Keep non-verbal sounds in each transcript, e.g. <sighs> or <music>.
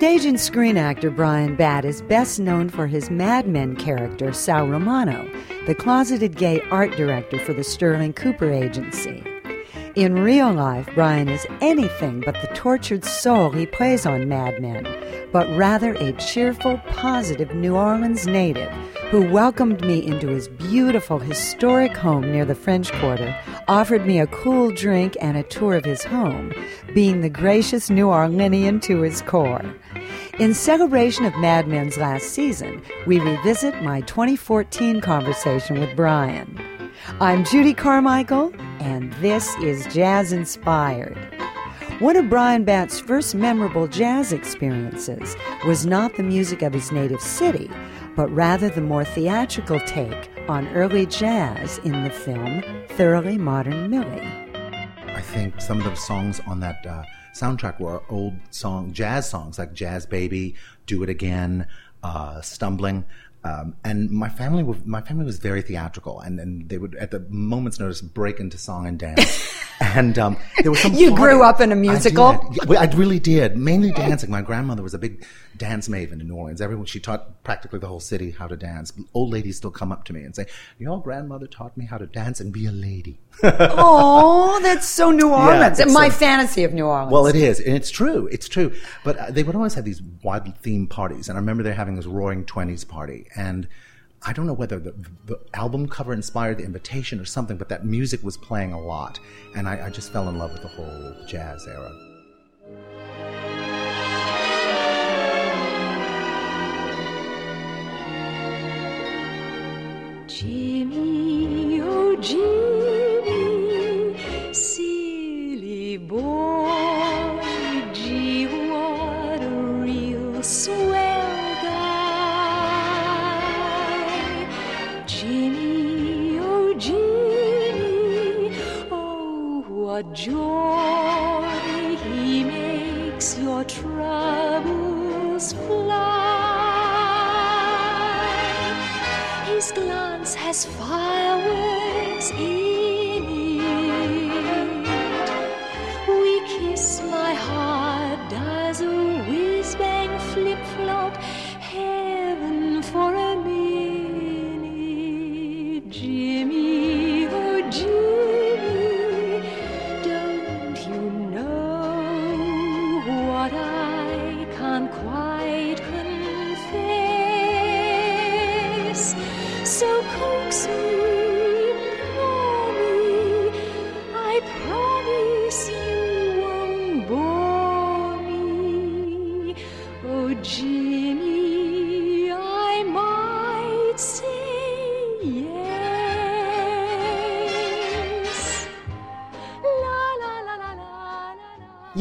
Stage and screen actor Bryan Batt is best known for his Mad Men character, Sal Romano, the closeted gay art director for the Sterling Cooper Agency. In real life, Bryan is anything but the tortured soul he plays on Mad Men, but rather a cheerful, positive New Orleans native who welcomed me into his beautiful, historic home near the French Quarter, offered me a cool drink and a tour of his home, being the gracious New Orleanian to his core. In celebration of Mad Men's last season, we revisit my 2014 conversation with Bryan. I'm Judy Carmichael, and this is Jazz Inspired. One of Bryan Batt's first memorable jazz experiences was not the music of his native city, but rather the more theatrical take on early jazz in the film Thoroughly Modern Millie. I think some of the songs on that uh, soundtrack were old song jazz songs like Jazz Baby, Do It Again, uh, Stumbling. Um, and my family, were, my family was very theatrical, and, and they would, at the moment's notice, break into song and dance. <laughs> and um, there was some. you grew up in a musical. I, I, really did, mainly dancing. My grandmother was a big dance maven in New Orleans. Everyone, she taught practically the whole city how to dance. Old ladies still come up to me and say, "Your grandmother taught me how to dance and be a lady." <laughs> oh, that's so New Orleans. Yeah, My so, fantasy of New Orleans. Well, it is, and it's true. It's true. But uh, they would always have these wild theme parties, and I remember they're having this Roaring Twenties party, and I don't know whether the, the, album cover inspired the invitation or something, but that music was playing a lot. And I, I just fell in love with the whole jazz era. Jimmy, oh Jimmy,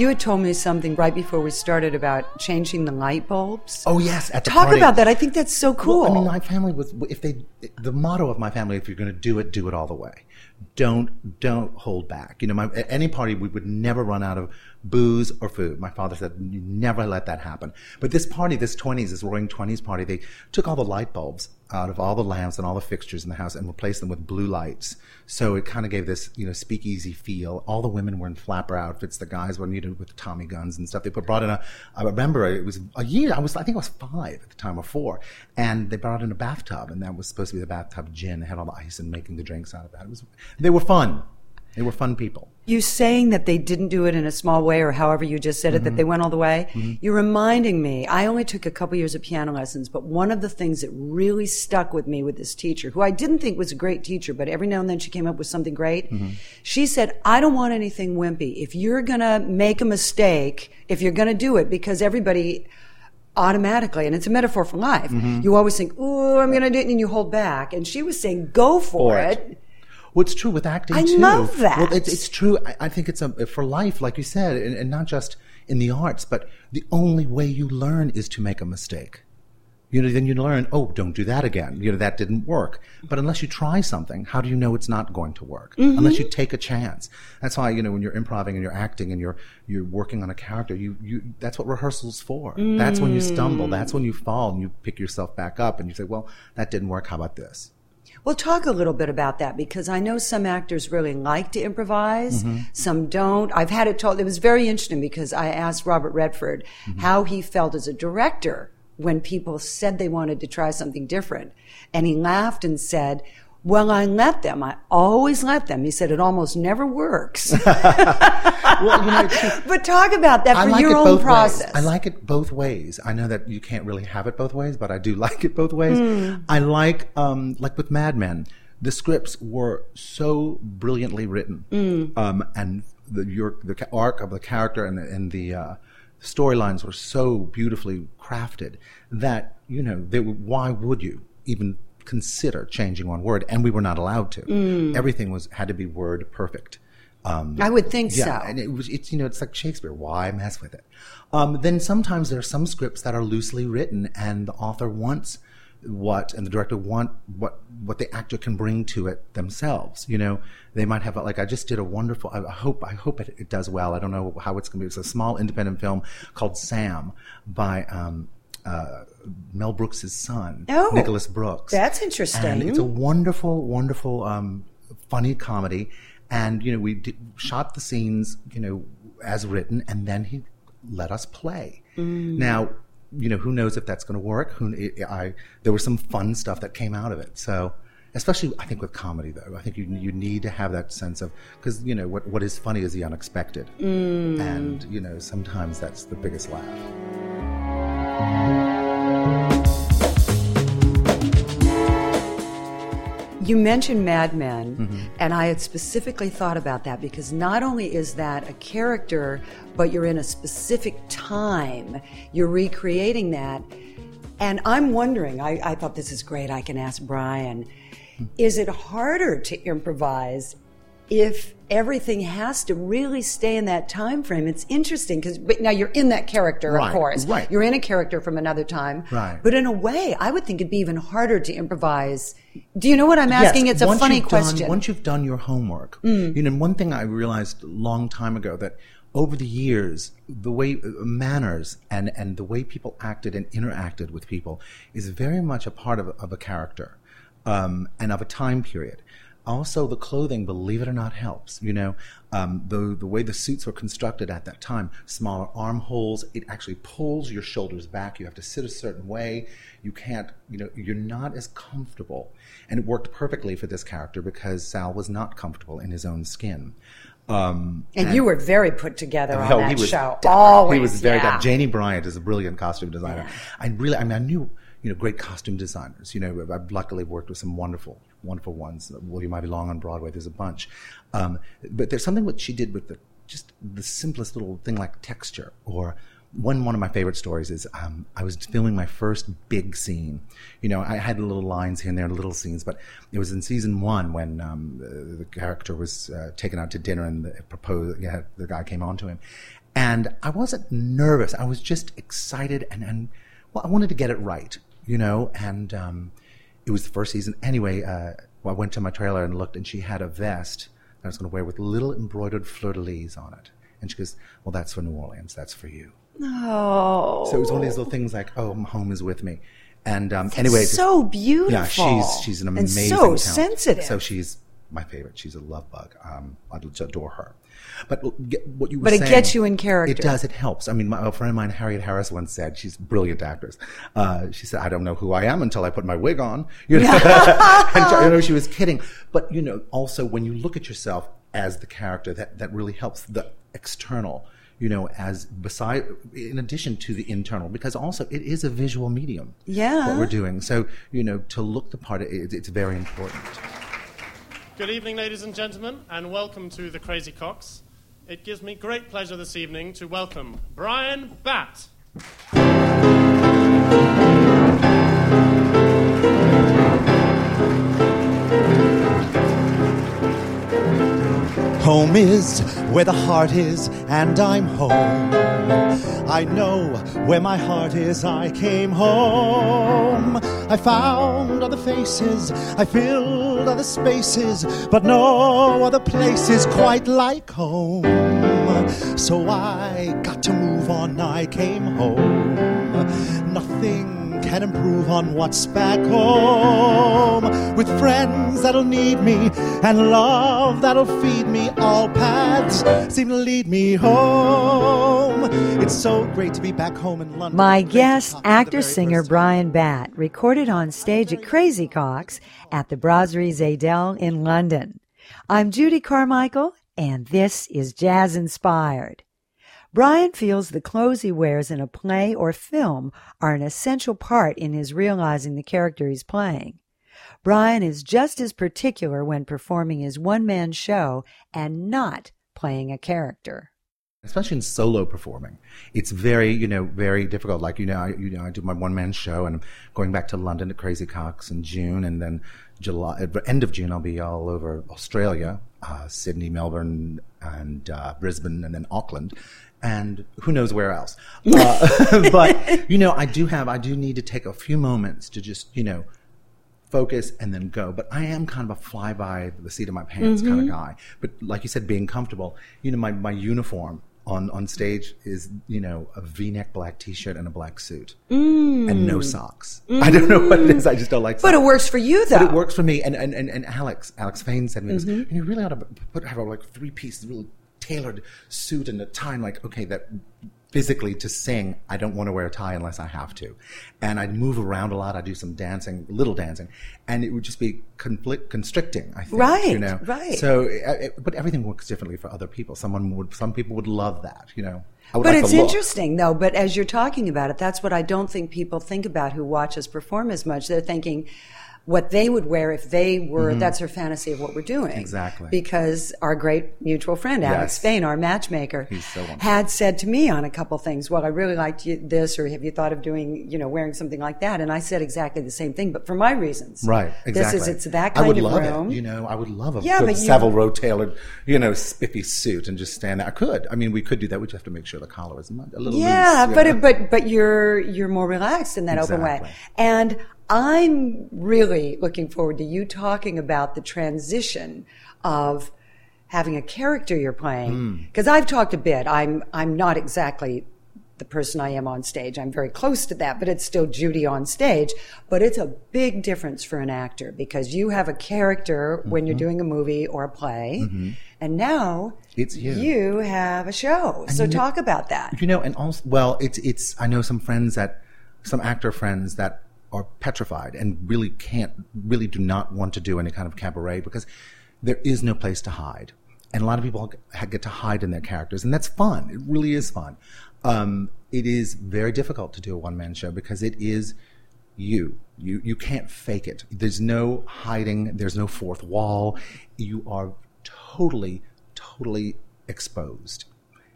had told me something right before we started about changing the light bulbs. Oh yes, at the Talk party. about that. I think that's so cool. Well, I mean, my family was if they the motto of my family: if you're going to do it, do it all the way. Don't don't hold back. You know, my, at any party we would never run out of booze or food. My father said, "You never let that happen." But this party, this twenties, this Roaring Twenties party, they took all the light bulbs out of all the lamps and all the fixtures in the house and replaced them with blue lights. So it kind of gave this, you know, speakeasy feel. All the women were in flapper outfits. The guys were needed with Tommy guns and stuff. They put, brought in a, I remember it was a year, I was, I think I was five at the time or four. And they brought in a bathtub and that was supposed to be the bathtub gin. They had all the ice and making the drinks out of that. It was, they were fun. They were fun people. You saying that they didn't do it in a small way, or however you just said it, that they mm-hmm. went all the way. Mm-hmm. You're reminding me. I only took a couple years of piano lessons, but one of the things that really stuck with me with this teacher, who I didn't think was a great teacher, but every now and then she came up with something great. Mm-hmm. She said, "I don't want anything wimpy. If you're gonna make a mistake, if you're gonna do it, because everybody." Automatically, and it's a metaphor for life. You always think, "Oh, I'm going to do it," and you hold back. And she was saying, "Go for, For it. it. Well, it's true with acting I too. love that. Well, it's, it's true. I, I think it's a, for life, like you said, and, and not just in the arts, but the only way you learn is to make a mistake. You know, then you learn, oh, don't do that again. You know, that didn't work. But unless you try something, how do you know it's not going to work? Mm-hmm. Unless you take a chance. That's why, you know, when you're improvising and you're acting and you're, you're working on a character, you, you, that's what rehearsal's for. That's when you stumble. That's when you fall and you pick yourself back up and you say, well, that didn't work. How about this? Well, talk a little bit about that because I know some actors really like to improvise, Mm-hmm. some don't. I've had it told, it was very interesting because I asked Robert Redford Mm-hmm. how he felt as a director when people said they wanted to try something different. And he laughed and said, well, I let them. I always let them. He said it almost never works. <laughs> Well, you know, <laughs> but talk about that I for like your own process. ways. I like it both ways. I know that you can't really have it both ways, but I do <laughs> like it both ways. Hmm. I like, um, like with Mad Men, the scripts were so brilliantly written, Hmm. um, and the your the arc of the character and the, and the uh, storylines were so beautifully crafted that you know were, why would you even consider changing one word? And we were not allowed to. Hmm. Everything was had to be word perfect. Um, I would think yeah, so. and it was it's you know it's like Shakespeare. Why mess with it? Um, then sometimes there are some scripts that are loosely written, and the author wants what and the director want what what the actor can bring to it themselves. You know, they might have like I just did a wonderful. I I hope I hope it, it does well. I don't know how it's going to be. It's a small independent film called Sam by. Um, uh, Mel Brooks' son, Oh, Nicholas Brooks. that's interesting. And it's a wonderful, wonderful, um, funny comedy. And you know, we did, shot the scenes, you know, as written, and then he let us play. Mm. Now, you know, who knows if that's going to work? Who I there was some fun stuff that came out of it. So, especially I think with comedy, though, I think you you need to have that sense of because you know what what is funny is the unexpected, Mm. and you know sometimes that's the biggest laugh. You mentioned Mad Men, Mm-hmm. and I had specifically thought about that because not only is that a character, but you're in a specific time. You're recreating that. And I'm wondering, I, I thought this is great. I can ask Bryan. Is it harder to improvise if everything has to really stay in that time frame? It's interesting because now you're in that character, Right, of course. right. You're in a character from another time. Right. But in a way, I would think it'd be even harder to improvise. Do you know what I'm asking? Yes, it's a once funny question. Mm. Done, once you've done your homework, you know, one thing I realized a long time ago that over the years, the way uh, manners and, and the way people acted and interacted with people is very much a part of, of a character um, and of a time period. Also, the clothing, believe it or not, helps. You know, um, the the way the suits were constructed at that time, smaller armholes, it actually pulls your shoulders back. You have to sit a certain way. You can't, you know, you're not as comfortable. And it worked perfectly for this character because Sal was not comfortable in his own skin. Um, and, you were very put together on that he was show. Always. He was very yeah. Janie Bryant is a brilliant costume designer. I really, I mean, I knew, you know, great costume designers. You know, I've luckily worked with some wonderful, wonderful ones. William Ivey Long on Broadway. There's a bunch. Um, but there's something what she did with the just the simplest little thing like texture or one one of my favorite stories is um, I was filming my first big scene. You know, I had little lines here and there, little scenes, but it was in season one when um, the, the character was uh, taken out to dinner and the proposed. Yeah, the guy came on to him, and I wasn't nervous. I was just excited and and well, I wanted to get it right. You know, and um, it was the first season anyway. Uh, well, I went to my trailer and looked, and she had a vest that I was going to wear with little embroidered fleur de lis on it. And she goes, "Well, that's for New Orleans. That's for you." Oh. So it was one of these little things like, "Oh, my home is with me." And um, anyway, so beautiful. yeah, she's she's an and amazing, so talent. sensitive. So she's my favorite. She's a love bug. Um, I adore her. But what you were But it saying, gets you in character. It does. It helps. I mean, my, a friend of mine, Harriet Harris, once said she's a brilliant actress. Uh, she said, "I don't know who I am until I put my wig on." You know, <laughs> <laughs> and she- know she was kidding. But you know, also when you look at yourself as the character, that that really helps the external. You know, as beside, in addition to the internal, because also it is a visual medium. Yeah. what we're doing. So you know, to look the part, it, it's very important. Good evening, ladies and gentlemen, and welcome to the Crazy Coqs. It gives me great pleasure this evening to welcome Bryan Batt. Home is where the heart is, and I'm home. I know where my heart is, I came home. I found other faces, I filled other spaces, but no other place is quite like home. So I got to move on, I came home. Nothing can improve on what's back home. With friends that'll need me and love that'll feed me, all paths seem to lead me home. It's so great to be back home in London. My guest, talk for the actor singer. Bryan Batt, recorded on stage at Crazy Coqs at the Brasserie Zédel in London. I'm Judy Carmichael, and this is Jazz Inspired. Bryan feels the clothes he wears in a play or film are an essential part in his realizing the character he's playing. Bryan is just as particular when performing his one man show and not playing a character. especially in solo performing it's very you know very difficult like you know I, you know I do my one man show and I'm going back to London to Crazy Coqs in June and then July at the end of June I'll be all over Australia uh, Sydney Melbourne and uh, Brisbane and then Auckland and who knows where else <laughs> uh, <laughs> but you know I do have I do need to take a few moments to just you know focus and then go. But I am kind of a fly by the seat of my pants kind of guy. But like you said, being comfortable, you know, my, my uniform on, on stage is, you know, a V-neck black t-shirt and a black suit and no socks. I don't know what it is. I just don't like But it works for you, though. But it works for me. And, and, and, and Alex, Alex Fain said to me, this, Mm-hmm. and you really ought to put, have a, like three piece, really tailored suit and a tie. I'm like, okay, that physically to sing, I don't want to wear a tie unless I have to. And I'd move around a lot. I'd do some dancing, little dancing, and it would just be conflict, constricting, I think. Right, You know? right. So, uh, it, but everything works differently for other people. Someone would, some people would love that, you know. But like it's interesting, though. But as you're talking about it, that's what I don't think people think about who watch us perform as much. They're thinking what they would wear if they were, that's their fantasy of what we're doing. Mm-hmm. Exactly. Because our great mutual friend, Alex Yes. Fain, our matchmaker, so had said to me on a couple things, well, I really liked you, this, or have you thought of doing, you know, wearing something like that? And I said exactly the same thing, but for my reasons. Right, exactly. This is, it's that I kind would of love room. it. You know, I would love a Yeah, good but Savile Row tailored, you know, spiffy suit and just stand there. I could. I mean, we could do that. We just have to make sure the collar is a little yeah, loose. but it, know. but but you're you're more relaxed in that open way, and I'm really looking forward to you talking about the transition of having a character you're Hmm. playing because I've talked a bit. I'm I'm not exactly the person I am on stage. I'm very close to that, but it's still Judy on stage. But it's a big difference for an actor because you have a character when Mm-hmm. you're doing a movie or a play, and now It's you. You have a show. So you know- talk about that. You know, and also, well, it's it's. I know some friends that, some actor friends that are petrified and really can't, really do not want to do any kind of cabaret because there is no place to hide, and a lot of people get to hide in their characters, and that's fun. It really is fun. Um, it is very difficult to do a one man show because it is you. You you can't fake it. There's no hiding. There's no fourth wall. You are totally, totally exposed.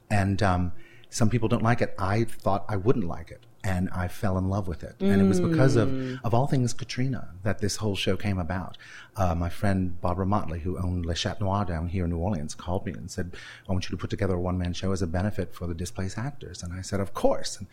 And um, some people don't like it. I thought I wouldn't like it, and I fell in love with it. And it was because of, of all things, Katrina, that this whole show came about. Uh, my friend Barbara Motley, who owned Le Chat Noir down here in New Orleans, called me and said, "I want you to put together a one man show as a benefit for the displaced actors." And I said, "Of course." And,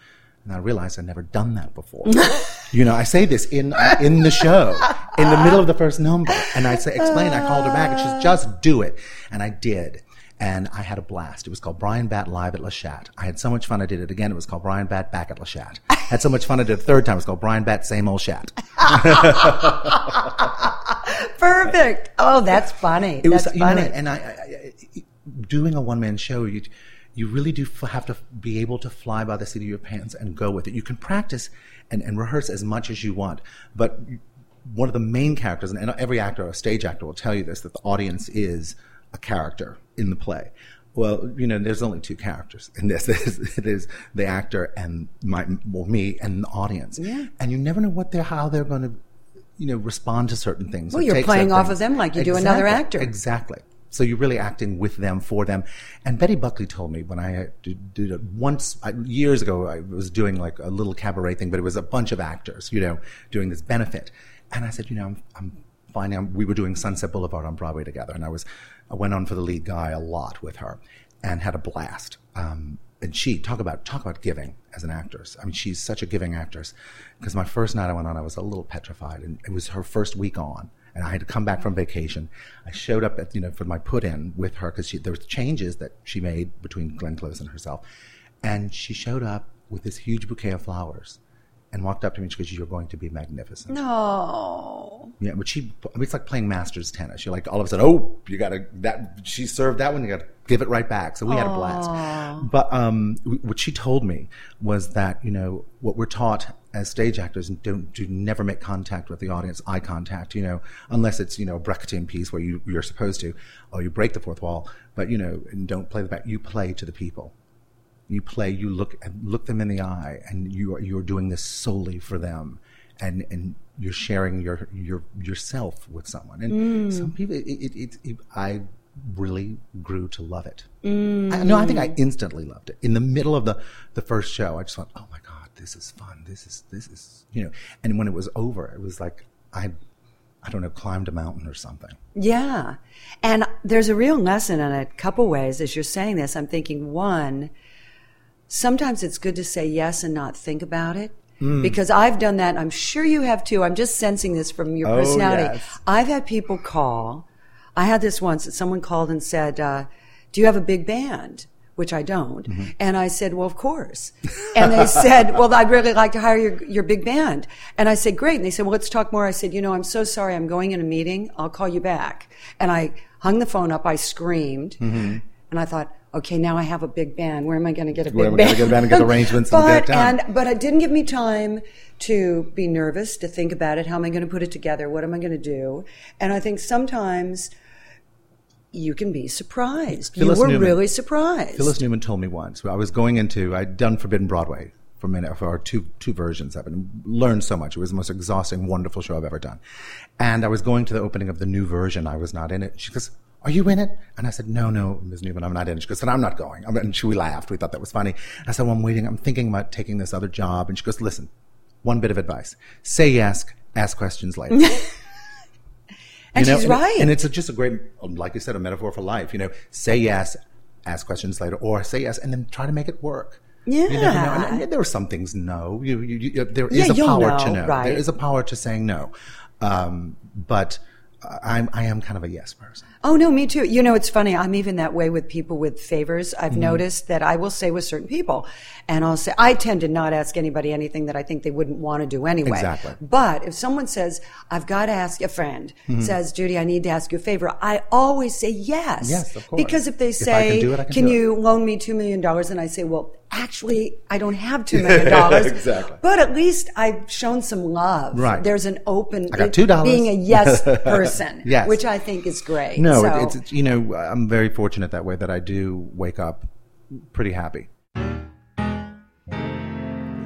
and I realized I'd never done that before. <laughs> you know, I say this in in the show, in the middle of the first number, and I say, explain. I called her back, and she said, "Just do it," and I did. And I had a blast. It was called Bryan Batt Live at La Chat. I had so much fun. I did it again. It was called Bryan Batt Back at La Chat. I <laughs> had so much fun. I did it a third time. It was called Bryan Batt Same Old Chat. <laughs> Perfect. Oh, that's funny. It was, that's you know, funny. and I, I, I doing a one man show, you you really do f- have to be able to fly by the seat of your pants and go with it. You can practice and, and rehearse as much as you want, but one of the main characters, and every actor, a stage actor, will tell you this: that the audience is a character in the play. Well, you know, there's only two characters in this. <laughs> There's, there's the actor and my, well, me and the audience. Yeah. And you never know what they're, how they're going to, you know, respond to certain things. Well, you're playing off things. of them like you do another actor. Exactly. So you're really acting with them, for them. And Betty Buckley told me when I did, did it once, I, years ago, I was doing like a little cabaret thing, but it was a bunch of actors, you know, doing this benefit. And I said, you know, I'm, I'm finding, I'm, we were doing Sunset Boulevard on Broadway together. And I was, I went on for the lead guy a lot with her and had a blast. Um, and she talk about talk about giving as an actress. I mean, she's such a giving actress. Because my first night I went on, I was a little petrified, and it was her first week on, and I had to come back from vacation. I showed up at you know for my put in with her because there was changes that she made between Glenn Close and herself, and she showed up with this huge bouquet of flowers, and walked up to me and she goes, "You're going to be magnificent." No. Yeah, but she, I mean, it's like playing masters tennis. You're like, all of a sudden, oh, you got to, that, she served that one, you got to give it right back. So we had a blast. But um, what she told me was that, you know, what we're taught as stage actors, don't, do never make contact with the audience, eye contact, you know, unless it's, you know, a Brechtian piece where you, you're supposed to, or you break the fourth wall, but, you know, and don't play the back. You play to the people you play, you look look them in the eye, and you are you're doing this solely for them, and and you're sharing your your yourself with someone. And mm. some people, it, it, it, it, I really grew to love it. Mm. I, no, I think I instantly loved it. In the middle of the the first show, I just went, "Oh my god, this is fun. This is this is you know." And when it was over, it was like I. I don't know, climbed a mountain or something. Yeah. And there's a real lesson in a couple ways. As you're saying this, I'm thinking one, sometimes it's good to say yes and not think about it. Hmm. Because I've done that. I'm sure you have too. I'm just sensing this from your Oh, personality. yes. I've had people call. I had this once that someone called and said, uh, Do you have a big band? Which I don't. Mm-hmm. And I said, Well, of course. And they <laughs> said, Well, I'd really like to hire your, your big band. And I said, Great. And they said, Well, let's talk more. I said, You know, I'm so sorry. I'm going in a meeting. I'll call you back. And I hung the phone up. I screamed. Mm-hmm. And I thought, okay, now I have a big band. Where am I going to get a big Where am I band? get a band and get <laughs> arrangements and but, get it done? And, but it didn't give me time to be nervous, to think about it. How am I going to put it together? What am I going to do? And I think sometimes you can be surprised. Phyllis you were Newman. really surprised. Phyllis Newman told me once. I was going into. I'd done Forbidden Broadway for a minute, for two two versions of it, and learned so much. It was the most exhausting, wonderful show I've ever done. And I was going to the opening of the new version. I was not in it. She goes, "Are you in it?" And I said, "No, no, Ms. Newman, I'm not in it." She goes, "Then I'm not going." And she we laughed. We thought that was funny. I said, "Well, I'm waiting. I'm thinking about taking this other job." And she goes, "Listen, one bit of advice: say yes, ask questions later." <laughs> and You know, she's right. And it's a, just a great, like you said, a metaphor for life. You know, say yes, ask questions later, or say yes, and then try to make it work. You never know. Yeah. And, and there are some things no. You, you, you, there is Yeah, a power to no. right. There is a power to saying no. Um, but I'm, I am kind of a yes person. Oh no, me too. You know, it's funny. I'm even that way with people with favors. I've Mm-hmm. noticed that I will say with certain people, and I'll say I tend to not ask anybody anything that I think they wouldn't want to do anyway. Exactly. But if someone says I've got to ask a friend Mm-hmm. says Judy, I need to ask you a favor, I always say yes. Yes, of course. Because if they If say, can do it, can it." you loan me two million dollars, and I say, well, actually, I don't have two <laughs> million dollars. Exactly. But at least I've shown some love. Right. There's an open. I got $2. Being a yes <laughs> person. Yes. Which I think is great. No, So- it's, it's, you know, I'm very fortunate that way that I do wake up pretty happy.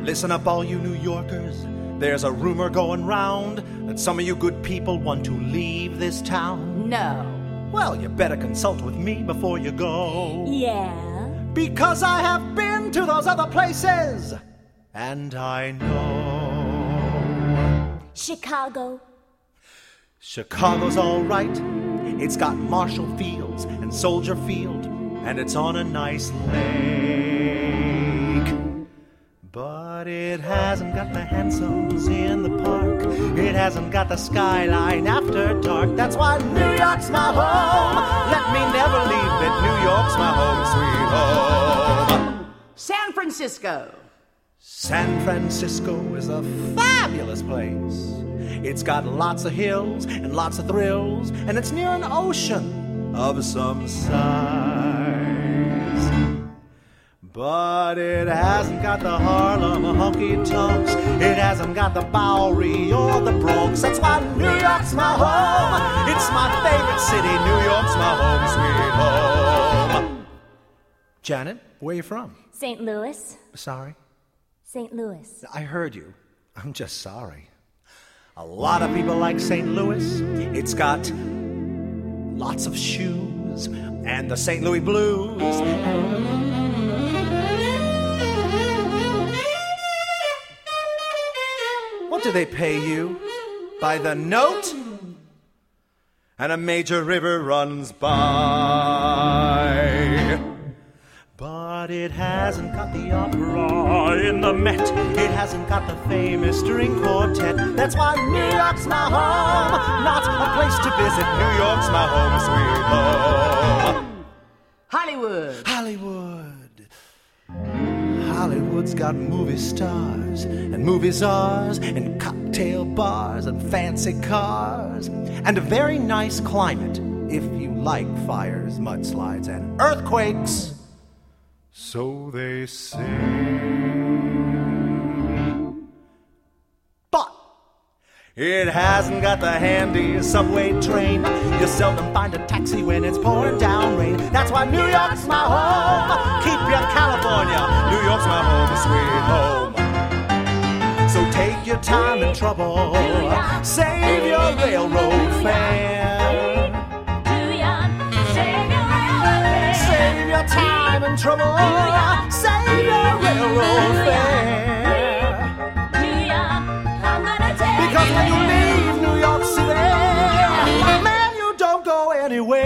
Listen up, all you New Yorkers. There's a rumor going round that some of you good people want to leave this town. No. Well, you better consult with me before you go. Yeah. Because I have been to those other places. And I know. Chicago. Chicago's alright. It's got Marshall Fields and Soldier Field, and it's on a nice lake. But it hasn't got the Hansoms in the park. It hasn't got the skyline after dark. That's why New York's my home. Let me never leave it. New York's my home, sweet home. San Francisco. San Francisco is a fabulous place. It's got lots of hills and lots of thrills, and it's near an ocean of some size. But it hasn't got the Harlem honky tonks. It hasn't got the Bowery or the Bronx. That's why New York's my home. It's my favorite city. New York's my home, sweet home. Janet, where are you from? St. Louis. Sorry. St. Louis. I heard you. I'm just sorry. A lot of people like St. Louis. It's got lots of shoes and the St. Louis blues. What do they pay you? By the note? And a major river runs by. But it hasn't got the opera in the Met. It hasn't got the famous string quartet. That's why New York's my home, not a place to visit. New York's my home, sweet home. Hollywood. Hollywood. Hollywood's got movie stars and movie czars and cocktail bars and fancy cars and a very nice climate if you like fires, mudslides, and earthquakes. So they say. But it hasn't got the handy subway train. You seldom find a taxi when it's pouring down rain. That's why New York's my home. Keep your California. New York's my home, sweet home. So take your time and trouble. Save your railroad fare. Your time and trouble. Save your railroad fare. Because when you leave New York City, man, you don't go anywhere.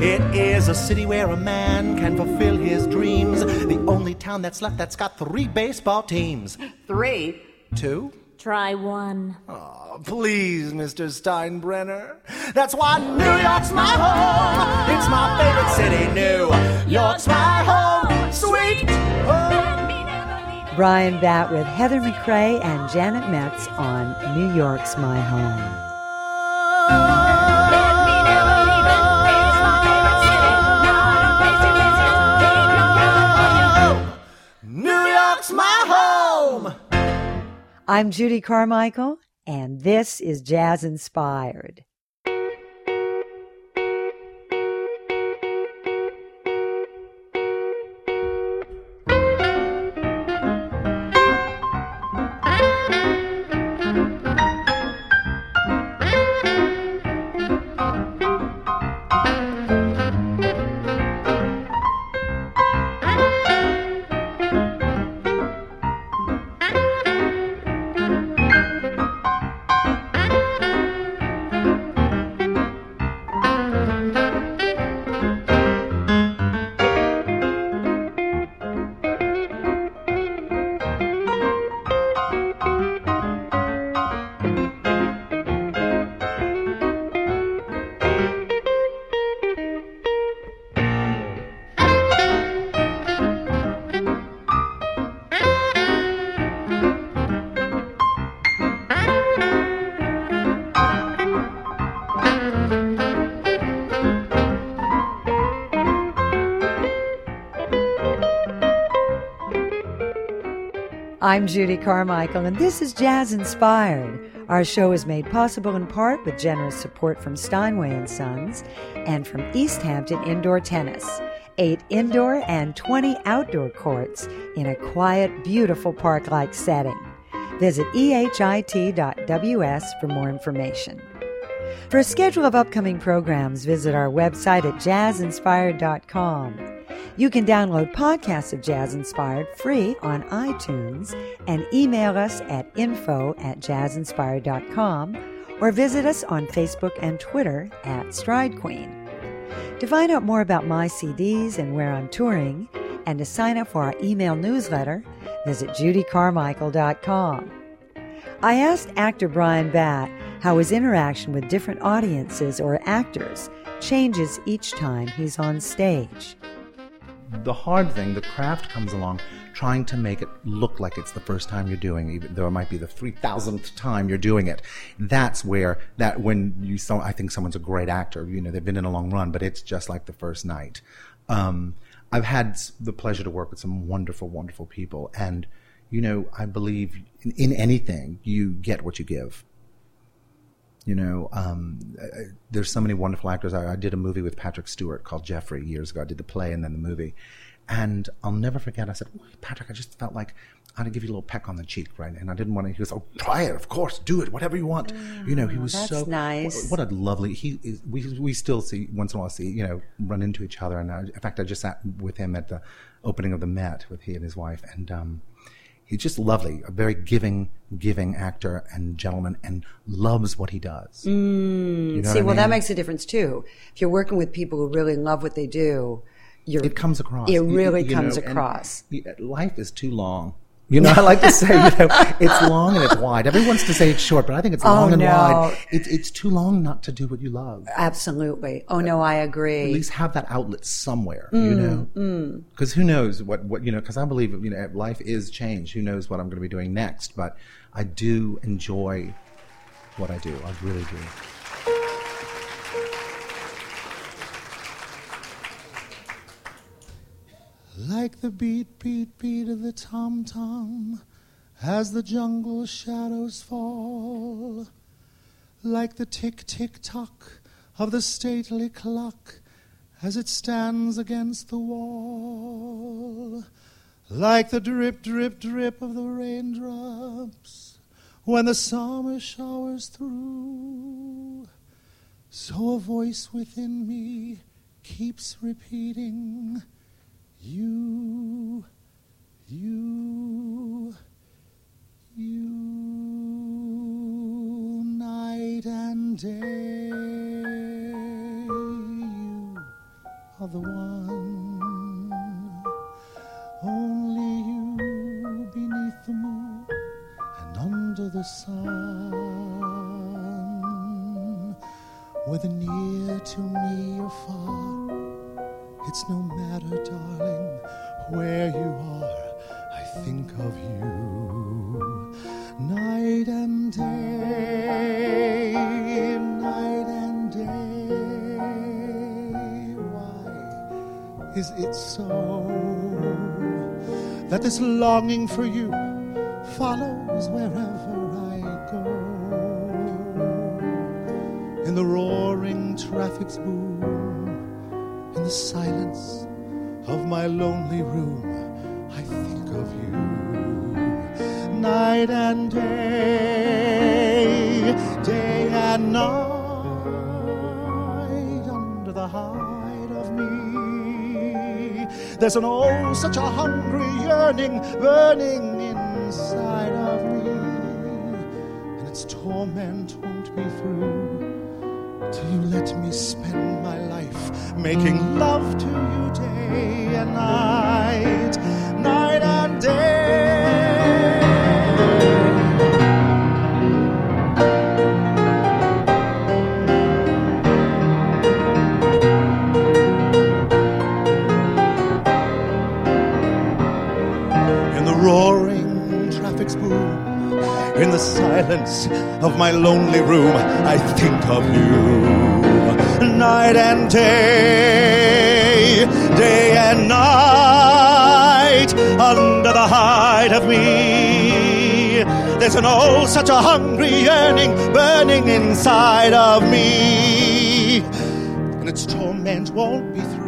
It is a city where a man can fulfill his dreams. The only town that's left that's got three baseball teams. Three. Two? Try one. Oh, please, Mr. Steinbrenner. That's why New York's my home. It's my favorite city. New York's my home. Sweet home. Bryan Batt with Heather MacRae and Janet Metz on New York's My Home. New York's my home. I'm Judy Carmichael, and this is Jazz Inspired. I'm Judy Carmichael, and this is Jazz Inspired. Our show is made possible in part with generous support from Steinway and Sons and from East Hampton Indoor Tennis. Eight indoor and 20 outdoor courts in a quiet, beautiful park like setting. Visit ehit.ws for more information. For a schedule of upcoming programs, visit our website at jazzinspired.com. You can download podcasts of Jazz Inspired free on iTunes and email us at info at jazzinspired.com or visit us on Facebook and Twitter at Stride Queen. To find out more about my CDs and where I'm touring, and to sign up for our email newsletter, visit judycarmichael.com. I asked actor Bryan Batt how his interaction with different audiences or actors changes each time he's on stage. The hard thing, the craft comes along trying to make it look like it's the first time you're doing, even though it might be the three thousandth time you're doing it. That's where that when you saw, I think someone's a great actor. You know, they've been in a long run, but it's just like the first night. Um, I've had the pleasure to work with some wonderful, wonderful people, and you know, I believe in, in anything you get what you give. You know, um, there's so many wonderful actors. I, I did a movie with Patrick Stewart called Jeffrey years ago. I did the play and then the movie. And I'll never forget, I said, "Oh, Patrick, I just felt like I had to give you a little peck on the cheek, right? And I didn't want to, he goes, Oh, try it, of course, do it, whatever you want. you know, he was that's so nice. What, what a lovely, he is, we, we still see, once in a while, see, you know, run into each other. And I, in fact, I just sat with him at the opening of the Met with he and his wife. And, um, he's just lovely, a very giving, giving actor and gentleman, and loves what he does. Mm. you know See, well, that makes a difference too. If you're working with people who really love what they do, you're, it comes across. It really you comes know, across. life is too long You know, I like to say, you know, <laughs> it's long and it's wide. Everyone wants to say it's short, but I think it's Oh, long and no. wide. It's, it's too long not to do what you love. Absolutely. Oh no, I agree. At least have that outlet somewhere, you mm, know? Mm. Because who knows what, what, you know, because I believe, you know, life is change. Who knows what I'm going to be doing next? But I do enjoy what I do. I really do. Like the beat, beat, beat of the tom tom as the jungle shadows fall. Like the tick, tick, tock of the stately clock as it stands against the wall. Like the drip, drip, drip of the raindrops when the summer showers through. So a voice within me keeps repeating. You, you, you, night and day. You are the one, only you beneath the moon and under the sun. Whether near to me or far. It's no matter, darling, where you are. I think of you night and day, night and day. Why is it so that this longing for you follows wherever I go? In the roaring traffic's boom the silence of my lonely room, I think of you night and day, day and night, under the hide of me. There's an oh, such a hungry yearning burning inside of me, and its torment won't be through till you let me spend making love to you day and night, night and day. In the roaring traffic's boom, in the silence of my lonely room, I think of you night and day, day and night, under the height of me. There's an oh, such a hungry yearning burning inside of me, and its torment won't be through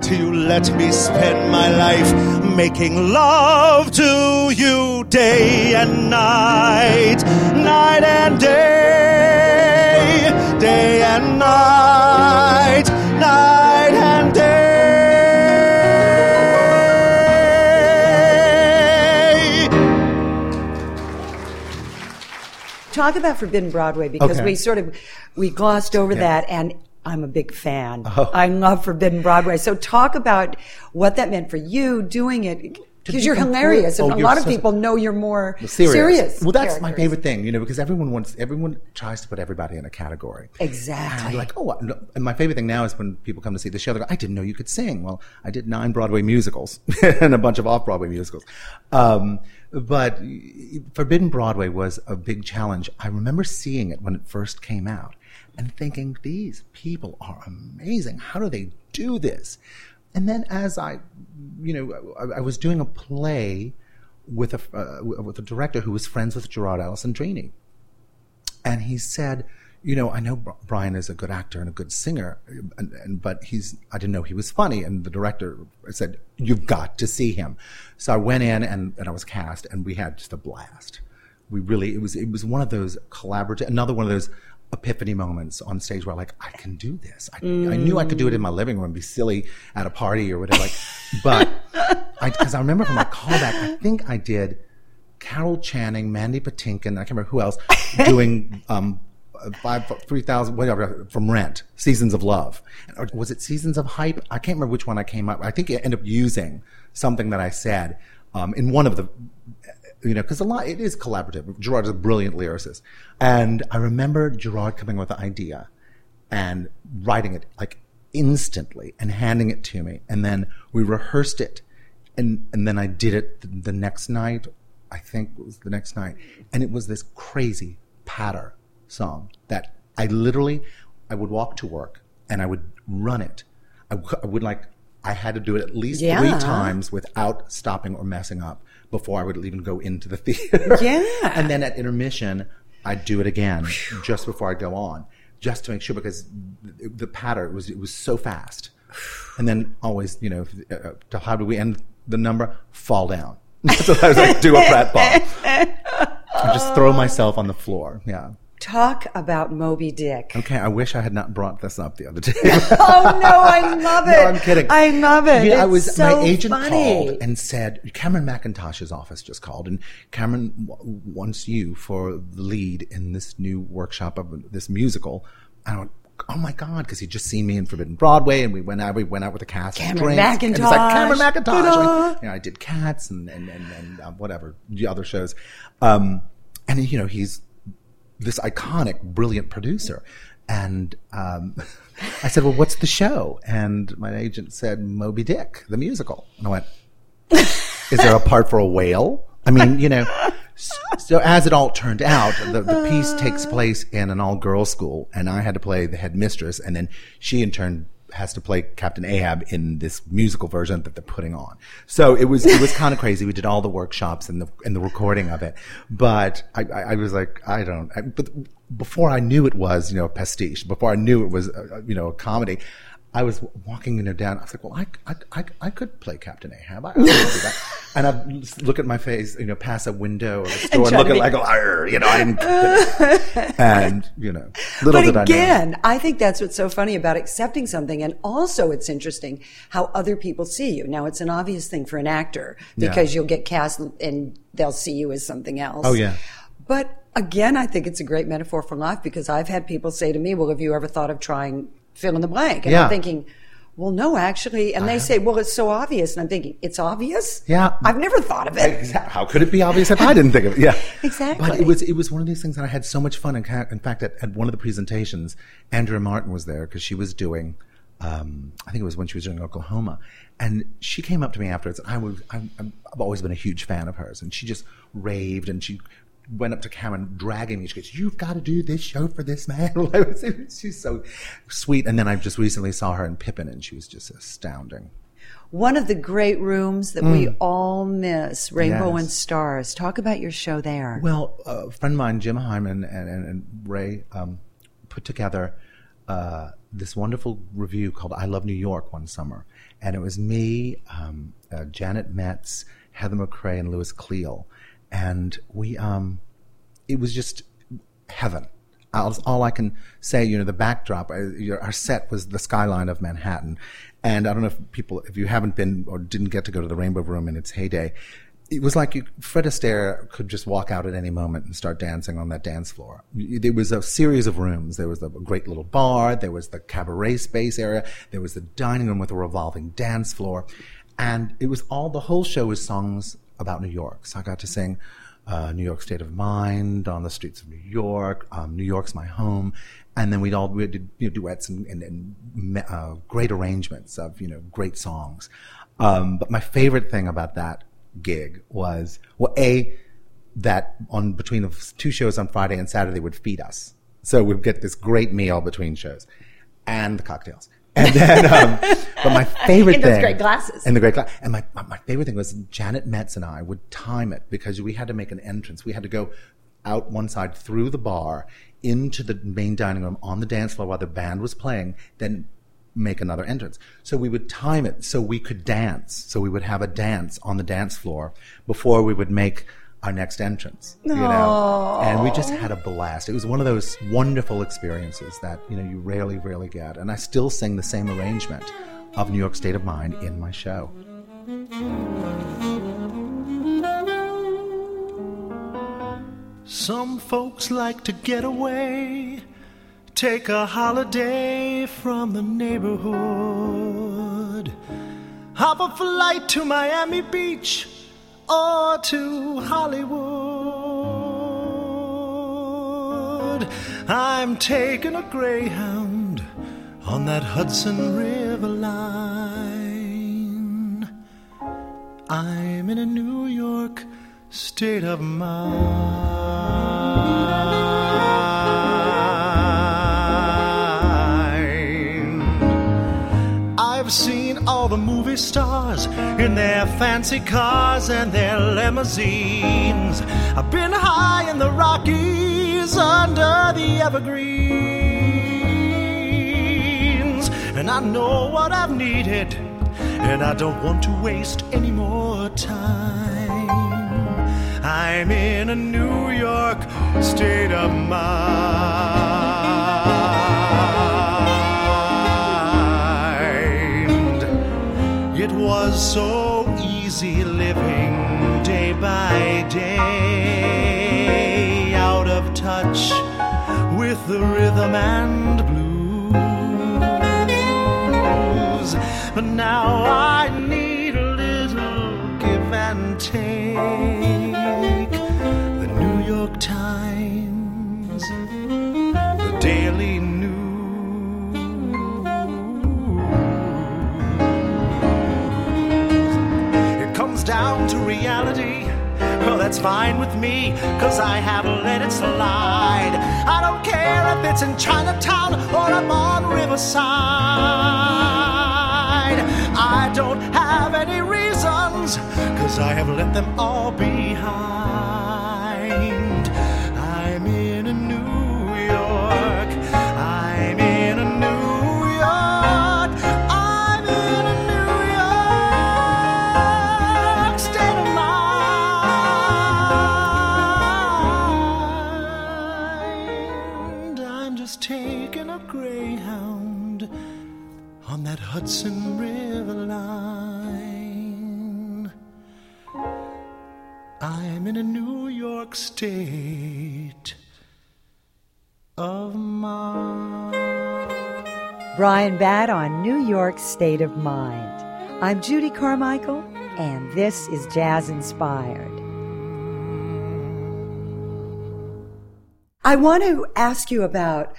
till you let me spend my life making love to you day and night, night and day, day and night, night and day. Talk about Forbidden Broadway because Okay. we sort of we glossed over that and I'm a big fan. Oh. I love Forbidden Broadway. So talk about what that meant for you doing it because you're hilarious and Oh, a lot of so- people know you're more serious. serious. Well, that's my favorite thing, you know, because everyone wants, everyone tries to put everybody in a category. Exactly. And like, oh, and my favorite thing now is when people come to see the show, they go, I didn't know you could sing. Well, I did nine Broadway musicals <laughs> and a bunch of off Broadway musicals. Um, but Forbidden Broadway was a big challenge. I remember seeing it when it first came out and thinking, these people are amazing. How do they do this? And then as I, you know, I, I was doing a play with a, uh, with a director who was friends with Gerard Alessandrini and he said, "You know, I know Bryan is a good actor and a good singer, and, and, but he's I didn't know he was funny." And the director said, "You've got to see him." So I went in and, and I was cast, and we had just a blast. We really it was it was one of those collaborative, another one of those epiphany moments on stage where like I can do this. I, I knew I could do it in my living room, be silly at a party or whatever. Like, but <laughs> I because I, remember from my callback, I think I did. Carol Channing, Mandy Patinkin, I can't remember who else, <laughs> doing um, five, three thousand, whatever, from Rent, Seasons of Love, or was it Seasons of Hype? I can't remember which one I came up. I think I ended up using something that I said um, in one of the you know, because a lot it is collaborative. Gerard is a brilliant lyricist, and I remember Gerard coming with the idea and writing it like instantly and handing it to me, and then we rehearsed it, and and then I did it the, the next night. I think it was the next night, and it was this crazy patter song that I literally I would walk to work and I would run it. I, w- I would like I had to do it at least Yeah. three times without stopping or messing up before I would even go into the theater. <laughs> Yeah. and then at intermission, I'd do it again just before I go on, just to make sure because the, the patter was it was so fast. <sighs> And then always, you know, uh, how do we end the number? Fall down. <laughs> so I was like, do a pratfall. <laughs> I just throw myself on the floor. Yeah. Talk about Moby Dick. Okay, I wish I had not brought this up the other day. <laughs> oh no, I <laughs> love it. No, I'm kidding. I love it. Yeah, I was. so my agent funny. called and said Cameron Mackintosh's office just called, and Cameron w- wants you for the lead in this new workshop of this musical. I went, oh my god, because he'd just seen me in Forbidden Broadway, and we went out. We went out with the cast. Cameron drinks, and it's like Cameron McIntosh. And, you know, I did Cats and and and, and uh, whatever the other shows, um, and you know he's this iconic, brilliant producer. And um, <laughs> I said, "Well, what's the show?" And my agent said, "Moby Dick, the musical." And I went, "Is there a part for a whale?" I mean, you know. So as it all turned out, the, the piece takes place in an all-girls school, and I had to play the headmistress, and then she in turn has to play Captain Ahab in this musical version that they're putting on. So it was it was kind of <laughs> crazy. We did all the workshops and the and the recording of it, but I, I, I was like, I don't. I, but before I knew it was you know a pastiche, before I knew it was uh, you know a comedy. I was walking you know down. I was like, well, I, I, I, I could play Captain Ahab. I, I do that. <laughs> And I'd look at my face, you know, pass a window of the store and, try look at like, "Arr," you know, I didn't. <laughs> and you know, little But did I know. again, I think that's what's so funny about accepting something. And also, it's interesting how other people see you. Now, it's an obvious thing for an actor Yeah. because you'll get cast and they'll see you as something else. Oh, yeah. But again, I think it's a great metaphor for life because I've had people say to me, Well, have you ever thought of trying fill in the blank? And Yeah. I'm thinking, well, no, actually. And they say, well, it's so obvious. And I'm thinking, it's obvious? Yeah. I've never thought of it. Exactly. How could it be obvious if I didn't think of it? Yeah, <laughs> Exactly. But it was it was one of these things that I had so much fun. In, in fact, at, at one of the presentations, Andrea Martin was there because she was doing. Um, I think it was when she was doing Oklahoma, and she came up to me afterwards. And I was I'm, I'm, I've always been a huge fan of hers, and she just raved and she went up to Cameron, dragging me. She goes, "You've got to do this show for this man." <laughs> She's so sweet. And then I just recently saw her in Pippin, and she was just astounding. One of the great rooms that we all miss, Rainbow Yes. and Stars. Talk about your show there. Well, a friend of mine, Jim Hyman and, and, and Ray, um, put together uh, this wonderful review called "I Love New York" one summer, and it was me, um, uh, Janet Metz, Heather MacRae, and Louis Cleal, and we. Um, it was just heaven. All, I can say, you know, the backdrop, uh, our set was the skyline of Manhattan. And I don't know if people, if you haven't been or didn't get to go to the Rainbow Room in its heyday, it was like you, Fred Astaire could just walk out at any moment and start dancing on that dance floor. There was a series of rooms. There was a great little bar. There was the cabaret space area. There was the dining room with a revolving dance floor. And it was all, the whole show was songs about New York. So I got to sing uh, New York State of Mind, On the Streets of New York, um, New York's My Home, and then we'd all we did you know, duets and, and, and uh, great arrangements of you know great songs. Um, but my favorite thing about that gig was well, a that on between the two shows on Friday and Saturday would feed us, so we'd get this great meal between shows, and the cocktails. And then, um, <laughs> but my <laughs> favorite In those thing, great glasses. in the great glass. And my, my, my favorite thing was Janet Metz and I would time it because we had to make an entrance. We had to go out one side through the bar into the main dining room on the dance floor while the band was playing, then make another entrance. So we would time it so we could dance. So we would have a dance on the dance floor before we would make our next entrance. You know? And we just had a blast. It was one of those wonderful experiences that, you know, you rarely, rarely get. And I still sing the same arrangement of New York State of Mind in my show. Some folks like to get away, take a holiday from the neighborhood. Hop a flight to Miami Beach, or to Hollywood. I'm taking a Greyhound on that Hudson River line. I'm in a New York state of mind. I've seen all the movie stars in their fancy cars and their limousines. I've been high in the Rockies under the evergreens. And I know what I've needed, and I don't want to waste any more time. I'm in a New York state of mind. It was so easy living day by day, out of touch with the rhythm and blues. Now I need a little give and take. The New York Times, the Daily News. It comes down to reality. Well, that's fine with me, cause I haven't let it slide. I don't care if it's in Chinatown or I'm on Riverside. I don't have any reasons, cause I have let them all behind. I'm in a New York state of mind. Bryan Batt on New York State of Mind. I'm Judy Carmichael, and this is Jazz Inspired. I want to ask you about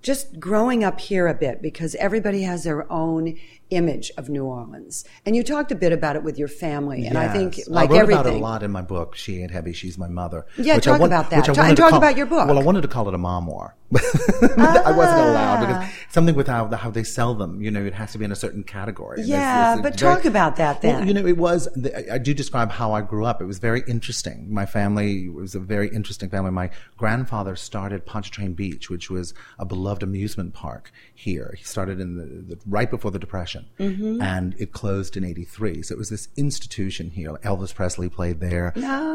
just growing up here a bit because everybody has their own image of New Orleans. And you talked a bit about it with your family, and I think, Yes. like I wrote everything. about it a lot in my book. She ain't heavy. She's my mother. Yeah, talk want- about that. which I Talk- wanted and to talk call- about your book. Well, I wanted to call it a memoir. <laughs> I wasn't allowed because Ah. something with how, how they sell them. You know, it has to be in a certain category. Yeah, it's- but very- talk about that Well, then. you know, it was. I I do describe how I grew up. It was very interesting. My family was a very interesting family. My grandfather started Pontchartrain Beach, which was a beloved amusement park here. He started in the, the right before the Depression, Mm-hmm. and it closed in '83. So it was this institution here. Elvis Presley played there.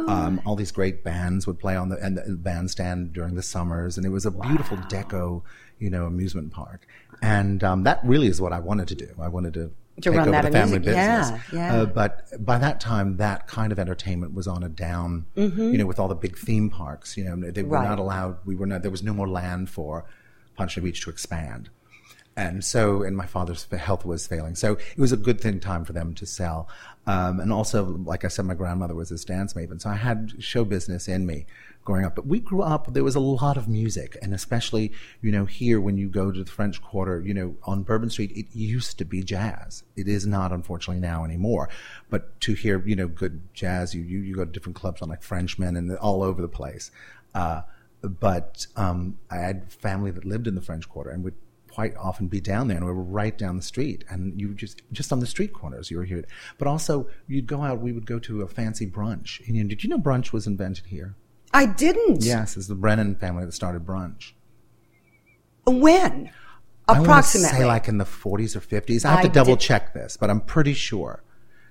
Um, all these great bands would play on the and the bandstand during the summers, and it was a beautiful deco, you know, amusement park. And um, that really is what I wanted to do. I wanted to. To take run over that the family amusement- business. yeah, yeah. Uh, but by that time, that kind of entertainment was on a down. You know, with all the big theme parks, you know, they were Mm-hmm. Right. not allowed. We were not. There was no more land for Pontchartrain Beach to expand, and so and my father's health was failing. So it was a good thing time for them to sell. Um, and also, like I said, my grandmother was this dance maven, so I had show business in me growing up. But we grew up. There was a lot of music, and especially you know here when you go to the French Quarter, you know on Bourbon Street, it used to be jazz. It is not, unfortunately, now anymore. But to hear you know good jazz, you you, you go to different clubs on like Frenchmen and all over the place. Uh, but um, I had family that lived in the French Quarter and would quite often be down there, and we were right down the street, and you just just on the street corners. You were here, but also you'd go out. We would go to a fancy brunch. And, you know, did you know brunch was invented here? I didn't. Yes, it's the Brennan family that started brunch. When? Approximately. I say like in the 40s or 50s. I have I to double did- check this, but I'm pretty sure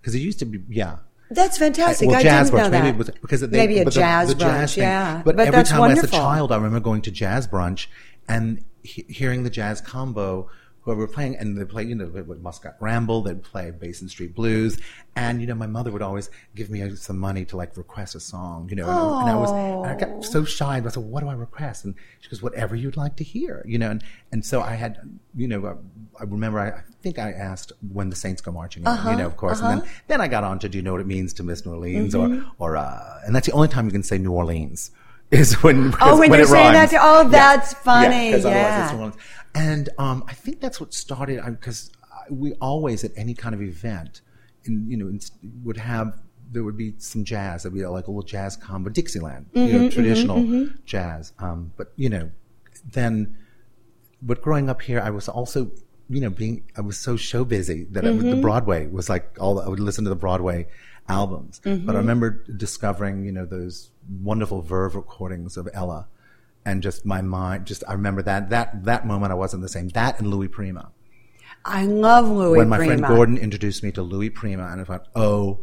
because it used to be. Yeah, That's fantastic. well, I jazz didn't know brunch. Maybe that. it was because they, Maybe a but the- jazz the brunch. jazz thing. yeah, But, every that's time wonderful. as a child, I remember going to jazz brunch and he- hearing the jazz combo whoever were playing, and they'd play, you know, with Muskrat Ramble, they'd play Basin Street Blues, and you know, my mother would always give me some money to like request a song, you know, and, and I was, and I got so shy, and I said, "What do I request?" And she goes, "Whatever you'd like to hear," you know, and and so I had, you know, uh, I remember I, I think I asked when the Saints go marching, in, Uh-huh, you know, of course, and then then I got on to do you know what it means to Miss New Orleans, Mm-hmm. or or uh, and that's the only time you can say New Orleans. Is when Oh, when when you're saying that rhymes. to- oh, that's funny, 'cause otherwise yeah. it's And um, I think that's what started because we always at any kind of event, in, you know, in, would have there would be some jazz. There'd be like a little jazz combo, Dixieland, you Mm-hmm, know, traditional jazz. Um, but you know, then, but growing up here, I was also, you know, being I was so show busy that I Mm-hmm. the Broadway was like all I would listen to the Broadway albums. Mm-hmm. But I remember discovering, you know, those wonderful Verve recordings of Ella and just my mind just I remember that that that moment I wasn't the same. That and Louis Prima. I love Louis when my Prima. friend Gordon introduced me to Louis Prima and I thought, Oh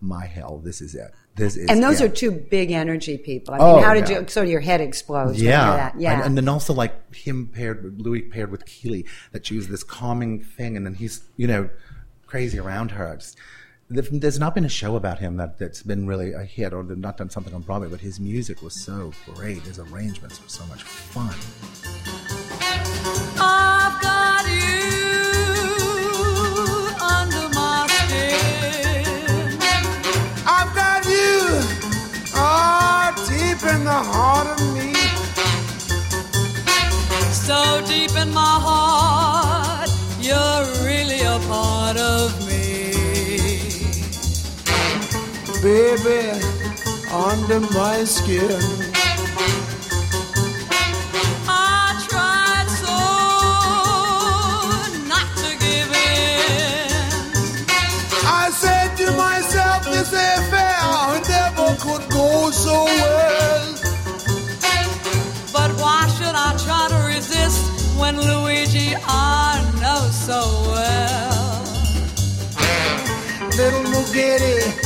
my hell, this is it. This is and those it. are two big energy people. I mean, Oh, how did yeah. you? So your head explodes. yeah. yeah. And, and then also like him paired with Louis paired with Keely, that she was this calming thing, and then he's you know crazy around her. Just, there's not been a show about him that, that's been really a hit, or they've not done something on Broadway, but his music was so great. His arrangements were so much fun. I've got you under my skin. I've got you oh, deep in the heart of me. So deep in my heart, Baby, under my skin. I tried so not to give in. I said to myself, this affair never could go so well. But why should I try to resist when Luigi I know so well? Little Muggetti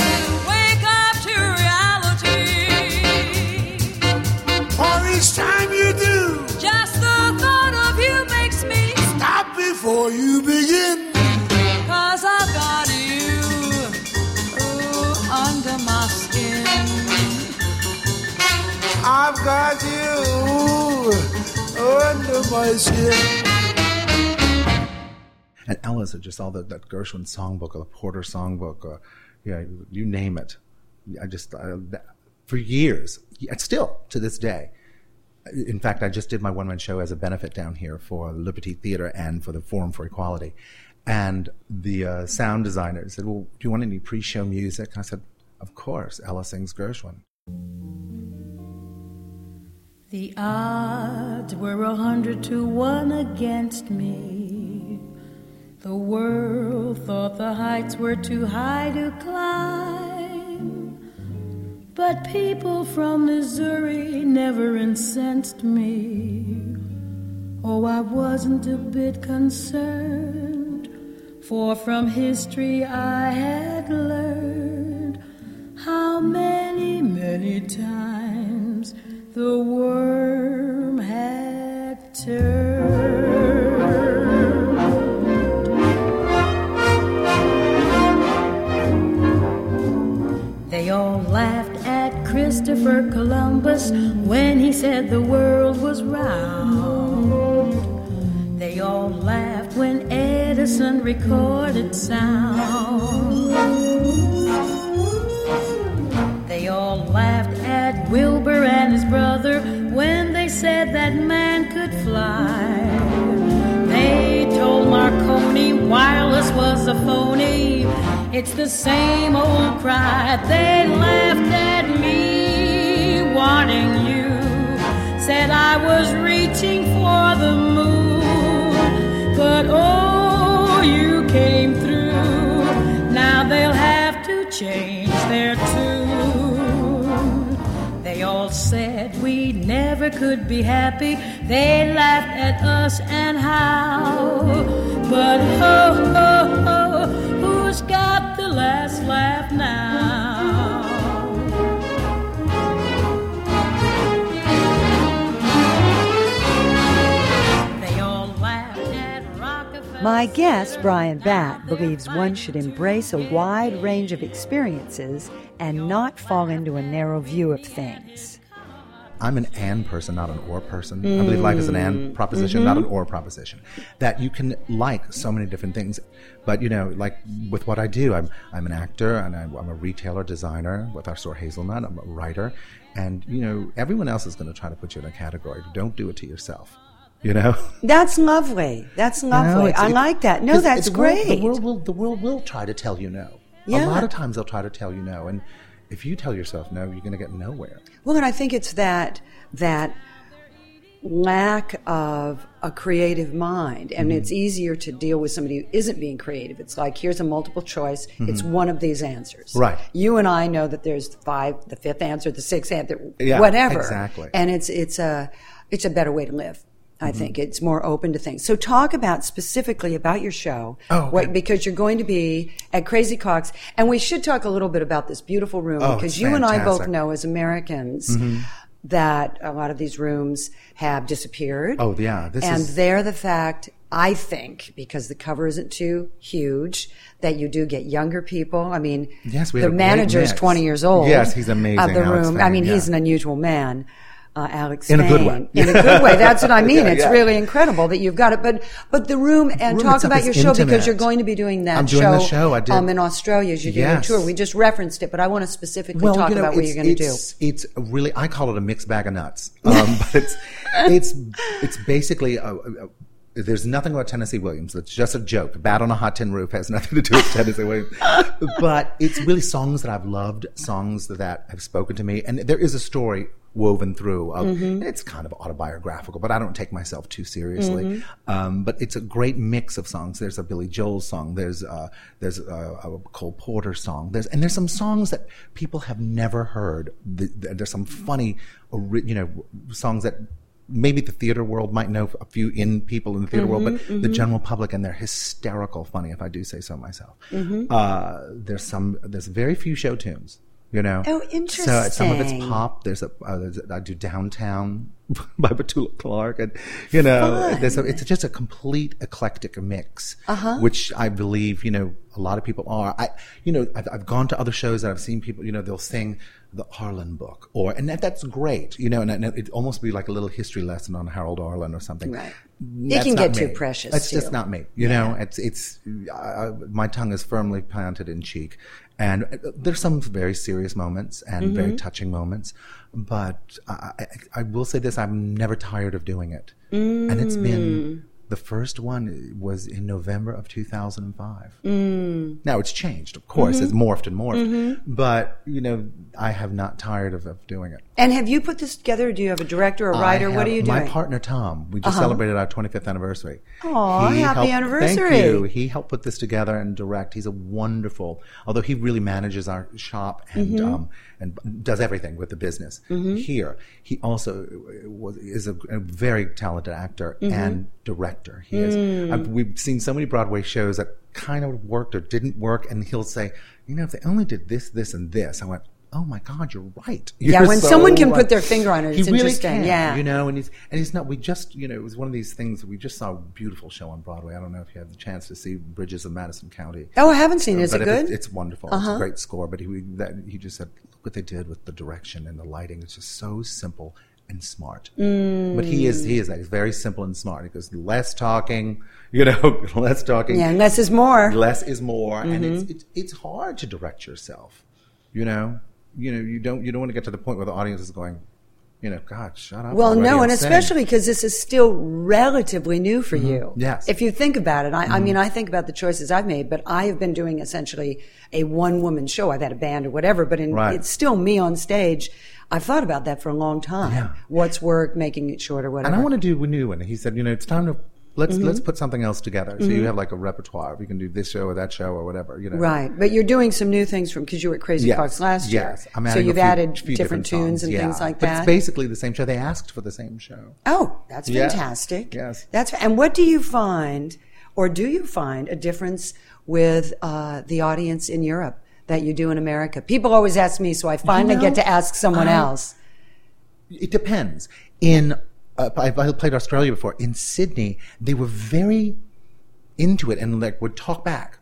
I've got you under my skin. And Ella's are just all the, that Gershwin songbook or the Porter songbook or, yeah, you name it. I just, I, that, for years, and still to this day. In fact, I just did my one man show as a benefit down here for Liberty Theater and for the Forum for Equality. And the uh, sound designer said, Well, do you want any pre show music? I said, Of course, Ella sings Gershwin. The odds were a hundred to one against me. The world thought the heights were too high to climb. But people from Missouri never incensed me. Oh, I wasn't a bit concerned, for from history I had learned how many, many times the worm had turned. They all laughed at Christopher Columbus when he said the world was round. They all laughed when Edison recorded sound. They all laughed Wilbur and his brother when they said that man could fly. They told Marconi wireless was a phony. It's the same old cry. They laughed at me, wanting you. Said I was reaching for the moon. But oh, never could be happy. They laughed at us and how. But ho, ho, ho, who's got the last laugh now? They all laughed at Rockefeller. My guest, Bryan Batt, believes one should embrace a wide range of experiences and not fall into a narrow view of things. I'm an and person, not an or person. I mm. believe life is an and proposition, not an mm-hmm. or proposition. That you can like so many different things, but you know, like with what I do, I'm I'm an actor and I'm, I'm a retailer designer with our store Hazelnut. I'm a writer, and you know, everyone else is going to try to put you in a category. Don't do it to yourself. You know. <laughs> That's lovely. That's lovely. it's- I like that. no that's the world- great. the world will the world will try to tell you no. Yeah. A lot of times they'll try to tell you no, and if you tell yourself no, you're going to get nowhere. Well, and I think it's that that lack of a creative mind, and Mm-hmm. it's easier to deal with somebody who isn't being creative. It's like here's a multiple choice. It's one of these answers. Mm-hmm. Right. You and I know that there's five, the fifth answer, the sixth answer, Yeah, whatever. exactly. And it's it's a it's a better way to live. Mm-hmm. I think it's more open to things. So talk about specifically about your show, Oh, okay. what, because you're going to be at Crazy Coqs, and we should talk a little bit about this beautiful room Oh, because you and I both. Mm-hmm. know as Americans that a lot of these rooms have disappeared. Oh, yeah, this and is- they're the fact, I think, because the cover isn't too huge, that you do get younger people. I mean, Yes, we the have a great manager is 20 years old. Yes, he's amazing, Of the room. I mean, he's an unusual man. Uh, Alex In a good way. In a good way. <laughs> That's what I mean. Yeah, it's yeah. really incredible that you've got it. But but the room and room talk about your show because you're going to be doing that I'm doing show, the show. I did- um, in Australia as you're doing Yes. a tour. We just referenced it, but I want to specifically talk you know, about what you're going to do. it's- It's really, I call it a mixed bag of nuts. <laughs> Um, but it's, it's, it's basically, a, a, there's nothing about Tennessee Williams. It's just a joke. Batt on a hot tin roof has <laughs> nothing to do with Tennessee Williams. But it's really songs that I've loved, songs that have spoken to me. And there is a story woven through of, Mm-hmm. it's kind of autobiographical, but I don't take myself too seriously. Mm-hmm. Um, but it's a great mix of songs. There's a Billy Joel song. There's, uh, there's a, a Cole Porter song. There's, and there's some songs that people have never heard. The, the- there's some funny, you know, songs that maybe the theater world might know a few in people in the theater world, Mm-hmm, but the general public and they're hysterical funny if I do say so myself. Mm-hmm. Uh, there's some, there's very few show tunes. You know, Oh, interesting. So some of it's pop. There's a, uh, there's I do downtown <laughs> by Petula Clark, and you know, there's a, it's just a complete eclectic mix, Uh-huh. which I believe you know a lot of people are. I, you know, I've, I've gone to other shows and I've seen people. You know, they'll sing the Arlen book, or and that, that's great. You know, and, and it almost be like a little history lesson on Harold Arlen or something. Right. That's can not get too me. precious, It's just not me. You know, it's it's uh, my tongue is firmly planted in cheek, and uh, there's some very serious moments and Mm-hmm. very touching moments, but I, I, I will say this: I'm never tired of doing it, and it's been the first one was in November of 2005. Mm. Now it's changed, of course, Mm-hmm. it's morphed and morphed, but you know, I have not tired of, of doing it. And have you put this together? Do you have a director, or a writer? I what are you doing? Uh-huh. My partner Tom. We just celebrated our 25th anniversary. He happy helped- anniversary. Thank you. He helped put this together and direct. He's a wonderful, although he really manages our shop and Mm-hmm. um, and does everything with the business here. He also was is a, a very talented actor Mm-hmm. and director. He is. Mm. I've, we've seen so many Broadway shows that kind of worked or didn't work, and he'll say, you know, if they only did this, this, and this, I went. Oh my God, you're right. <laughs> Yeah, You're when so someone can put their finger on it, He it's really interesting, can, yeah. you know, and he's and he's not. We just, you know, it was one of these things. We just saw a beautiful show on Broadway. I don't know if you had the chance to see Bridges of Madison County. oh, I haven't seen it. Is but it if good? Uh-huh. It's, it's wonderful. It's a great score. But he that, he just said, look what they did with the direction and the lighting. It's just so simple and smart. But he is he is like, very simple and smart. He goes less talking, <laughs> you know, less talking. yeah, less is more. Less is more, and it's, Mm-hmm. it's it's hard to direct yourself. You know, you know, you don't you don't want to get to the point where the audience is going, you know, God, shut up. Well, already, no, and saying." especially because this is still relatively new for you. Mm-hmm. Yes. Mm-hmm. If you think about it, I, I mean, I think about the choices I've made, but I have been doing essentially a one woman show. I've had a band or whatever, but in, Right. it's still me on stage. I've thought about that for a long time. Yeah. What's work, making it short or whatever. And I want to do a new one. He said, you know, it's time to Let's let's put something else together. So you have like a repertoire. We can do this show or that show or whatever. You know, Right, but you're doing some new things from because you were at Crazy Yes, Fox last year. yes. I'm so you've few- added few different, tunes and yeah. things like but that. It's basically the same show. They asked for the same show. Oh, that's Yeah. fantastic. Yes. That's and what do you find, or do you find a difference with uh, the audience in Europe that you do in America? People always ask me, so I finally know, get to ask someone I- else. It depends. In uh, I, I played Australia before. In Sydney, they were very into it and like would talk back.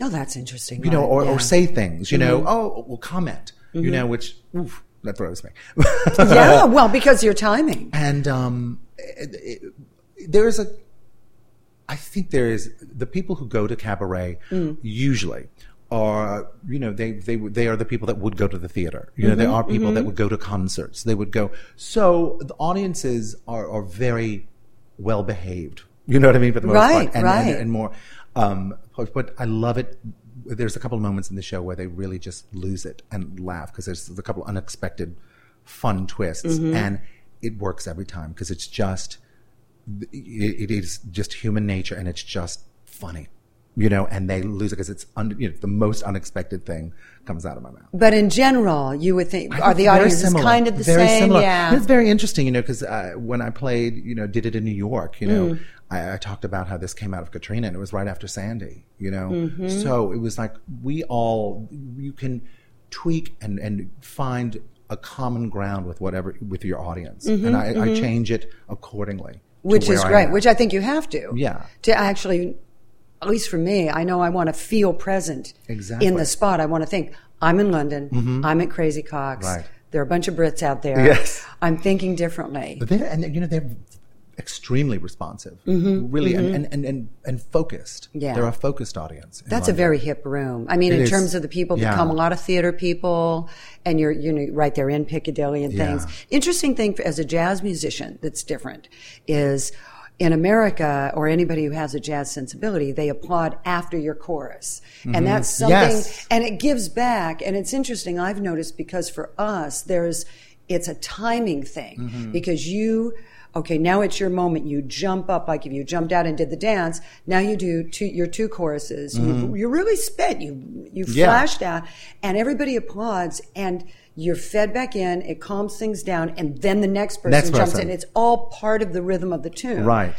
No, that's interesting. you know, or, yeah. or say things, you know, oh, well, comment, you know, which oof, that throws me. <laughs> yeah, well, because your timing. and um, it, it, there is a, I think there is the people who go to cabaret usually are you know they they they are the people that would go to the theater. You know, there are people that would go to concerts. They would go. So the audiences are are very well behaved. You know what I mean? For the most Right, part, and, right. and, and more. Um, but, but I love it. There's a couple of moments in the show where they really just lose it and laugh because there's a couple of unexpected fun twists, Mm-hmm. and it works every time because it's just it, it is just human nature and it's just funny, you know. And they lose it because it's un, you know, the most unexpected thing comes out of my mouth. But in general, you would think are the audiences kind of the very same? Similar. Yeah. And it's very interesting, you know, because uh, when I played, you know, did it in New York, you know, Mm. I, I talked about how this came out of Katrina, and it was right after Sandy, you know. Mm-hmm. So it was like we all you can tweak and and find a common ground with whatever with your audience, and I, I change it accordingly. Mm-hmm, which is great, which I think you have to. Yeah. To actually, at least for me, I know I want to feel present Exactly. in the spot. I want to think, I'm in London, I'm at Crazy Coqs. Right. There are a bunch of Brits out there. Yes. I'm thinking differently. But they're, and you know, they're extremely responsive, really, And, and, and, and, and focused. Mm-hmm, Yeah. They're a focused audience. That's a very hip room. I mean, It in is. terms of the people that Yeah. come, a lot of theater people, and you're, you know, right there in Piccadilly and things. Yeah. Interesting thing for, as a jazz musician that's different is in America or anybody who has a jazz sensibility, they applaud after your chorus. And that's something, Mm-hmm. Yes. and it gives back. And it's interesting, I've noticed because for us, there's, it's a timing thing Mm-hmm. because you, okay, now it's your moment. You jump up, like if you jumped out and did the dance, now you do two, your two choruses. You, you really spit, you, you Mm-hmm. Yeah. flashed out and everybody applauds and you're fed back in, it calms things down, and then the next person Next jumps person. in. It's all part of the rhythm of the tune Right.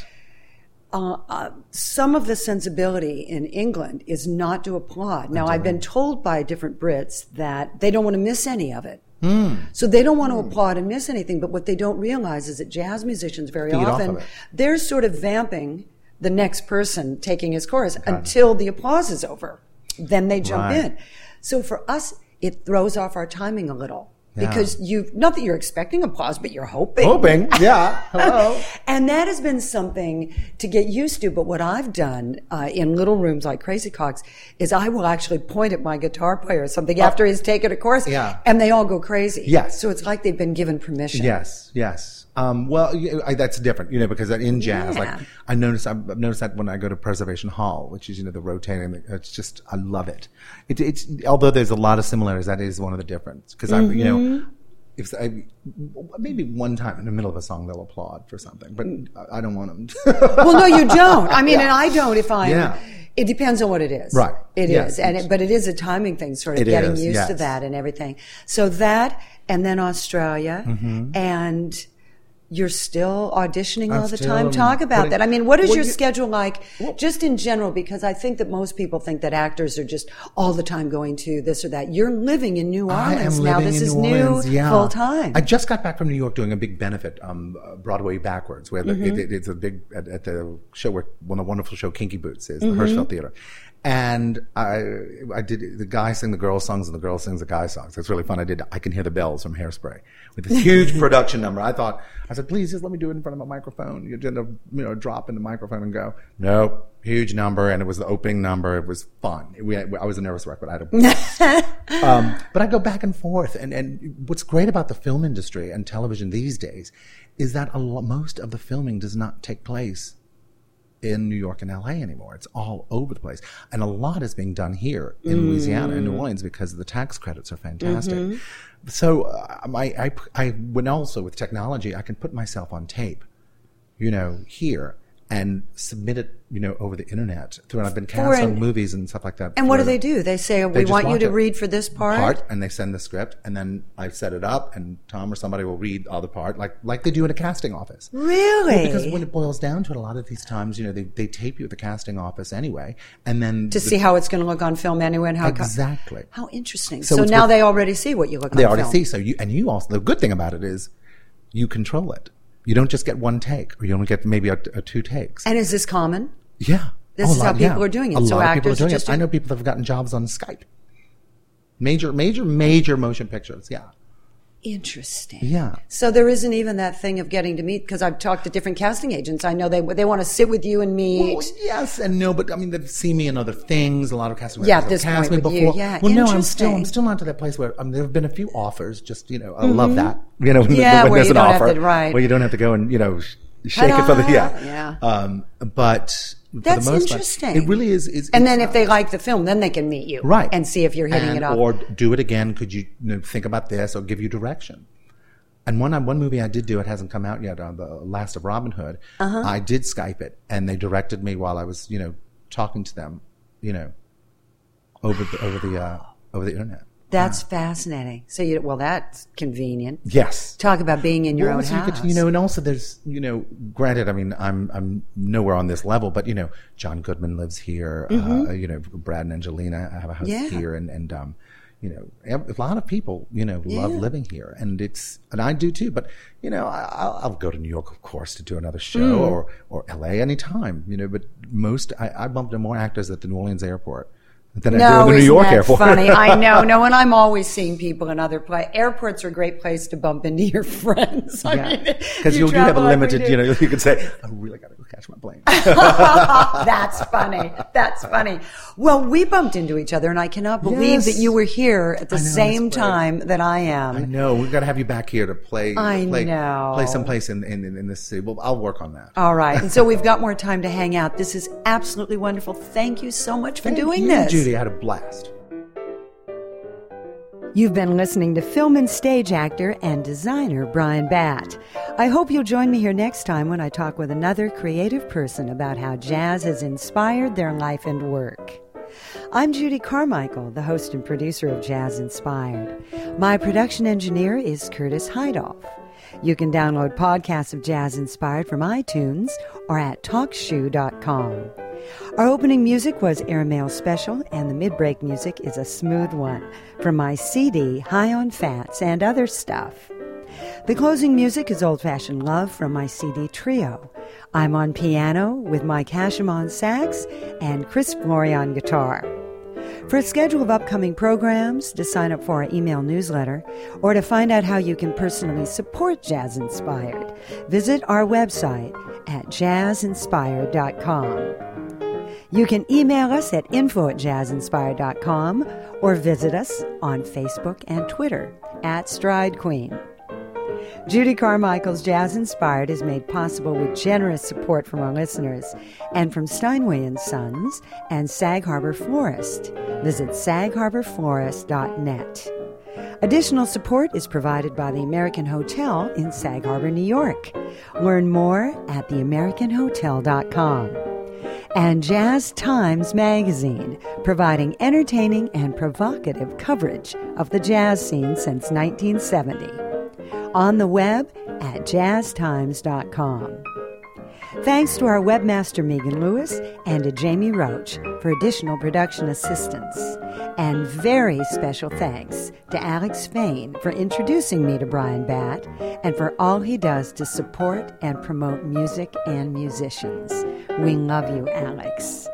uh, uh, some of the sensibility in England is not to applaud. Now, I've been told by different Brits that they don't want to miss any of it. Hmm. So they don't want to applaud and miss anything. But what they don't realize is that jazz musicians very Feed often of they're sort of vamping the next person taking his chorus until the applause is over. Then they jump Right. in. So for us, it throws off our timing a little. Yeah. Because you, not that you're expecting applause, but you're hoping. Hoping, <laughs> yeah. Hello. And that has been something to get used to. But what I've done uh, in little rooms like Crazy Coqs is I will actually point at my guitar player or something after he's taken a course, Oh. Yeah. and they all go crazy. Yes. So it's like they've been given permission. Yes, yes. Um, well, I, that's different, you know, because in jazz, Yeah. like I notice, I've noticed that when I go to Preservation Hall, which is you know the rotating, it's just I love it. it it's although there's a lot of similarities, that is one of the difference because I, you know, Mm-hmm. if I maybe one time in the middle of a song they'll applaud for something, but I, I don't want them. to. <laughs> Well, no, you don't. I mean, and I don't if I'm. Yeah. It depends on what it is. Right. It is, Yes. and it, but it is a timing thing, sort of It getting is, used to that and everything. So that, and then Australia, Mm-hmm. and you're still auditioning I'm all the time. Talk about putting- that. I mean, what is Well, your you- schedule like, just in general? Because I think that most people think that actors are just all the time going to this or that. You're living in New Orleans now. This is New new yeah. full time. I just got back from New York doing a big benefit, um, Broadway backwards, where the, Mm-hmm. it, it's a big at, at the show where one of the wonderful show Kinky Boots is Mm-hmm. the Hirschfeld Theater, and I I did the guy sing the girl songs and the girl sings the guy songs. It's really fun. I did I can hear the bells from Hairspray with this huge <laughs> production number. I thought I said please just let me do it in front of a microphone. You did a you know drop in the microphone and go nope huge number and it was the opening number. It was fun. We I was a nervous wreck, but I had a <laughs> um, but I go back and forth. And, and what's great about the film industry and television these days is that a lo- most of the filming does not take place in New York and LA anymore. It's all over the place. And a lot is being done here in Louisiana and New Orleans because the tax credits are fantastic. So uh, I, I, I, when also with technology, I can put myself on tape, you know, here and submit it, you know, over the internet. Through, and I've been cast For on an- movies and stuff like that. And what do they do? They say, we want you to it. read for this part. part and they send the script and then I set it up and Tom or somebody will read the other part like like they do in a casting office. Really? Well, because when it boils down to it, a lot of these times, you know, they, they tape you at the casting office anyway, and then to the- see how it's going to look on film anyway and how exactly how interesting. So So, now with- they already see what you look they on already film. see. So you and you also the good thing about it is you control it. You don't just get one take, or you only get maybe a, a two takes. And is this common? yeah, This Oh, is how lot- yeah. people are doing it. A So lot of people are actors doing just it. I know people that have gotten jobs on Skype. Major, major, major motion pictures. Yeah, Interesting. Yeah. So there isn't even that thing of getting to meet because I've talked to different casting agents. I know they they want to sit with you and meet. Well, yes and no, but I mean, they've seen me in other things. A lot of casting Yeah, directors at have this cast point me with you. Yeah, well, no, I'm still. I'm still not to that place where um, there have been a few offers. Just you know, I love that. You know, when, Mm-hmm. Yeah, when there's an offer, to- right. where you don't have to go and you know sh- shake it for the yeah. Yeah. Um, but That's the most part, interesting. it really is. is and it's then if they like the film, then they can meet you, right and see if you're hitting And- it off. or do it again could you, you know, think about this or give you direction and one one movie I did do it hasn't come out yet uh, the Last of Robin Hood Uh-huh. I did Skype it and they directed me while I was you know talking to them you know over the over the uh, over the internet That's fascinating. So you well, that's convenient. yes Talk about being in your Well, own so you house. you know, and also there's, you know, granted, I mean, I'm I'm nowhere on this level, but you know, John Goodman lives here. Uh, you know, Brad and Angelina have a house Mm-hmm. Yeah. here, and and um, you know, ev- a lot of people, you know, love living here, and it's and I do too. But you know, I, I'll, I'll go to New York, of course, to do another show, Mm. or or L.A. anytime. You know, but most I, I bumped into more actors at the New Orleans airport than I do No, at the New York airport. funny? I <laughs> know. No, and I'm always seeing people in other places. Airports are a great place to bump into your <laughs> friends. I mean, Because you you, you have a travel like we limited, you know, you could say, I really got to go catch my plane. <laughs> That's funny. That's funny. Well, we bumped into each other, and I cannot believe Yes. that you were here at the know, same time that I am. I know. We've got to have you back here to play. I play, know. Play someplace in, in, in this city. Well, I'll work on that. All right. And so we've got more time to hang out. This is absolutely wonderful. Thank you so much for Thank doing you, this. Judy. I had a blast. You've been listening to film and stage actor and designer Bryan Batt. I hope you'll join me here next time when I talk with another creative person about how jazz has inspired their life and work. I'm Judy Carmichael, the host and producer of Jazz Inspired. My production engineer is Curtis Heidoff. You can download podcasts of Jazz Inspired from iTunes or at TalkShoe.com. Our opening music was Airmail Special, and the mid break music is a smooth one from my CD, High on Fats and Other Stuff. The closing music is Old Fashioned Love from my CD Trio. I'm on piano with Mike Hashim on sax and Chris Flory on guitar. For a schedule of upcoming programs, to sign up for our email newsletter, or to find out how you can personally support Jazz Inspired, visit our website at jazzinspired.com. You can email us at info at jazzinspired.com or visit us on Facebook and Twitter at Stride Queen. Judy Carmichael's Jazz Inspired is made possible with generous support from our listeners and from Steinway and Sons and Sag Harbor Florist. Visit sagharborflorist.net. Additional support is provided by the American Hotel in Sag Harbor, New York. Learn more at theamericanhotel.com. And Jazz Times Magazine, providing entertaining and provocative coverage of the jazz scene since 1970 on the web at jazztimes.com. Thanks to our webmaster Megan Lewis and to Jamie Roach for additional production assistance. And very special thanks to Alex Fain for introducing me to Bryan Batt and for all he does to support and promote music and musicians. We love you, Alex.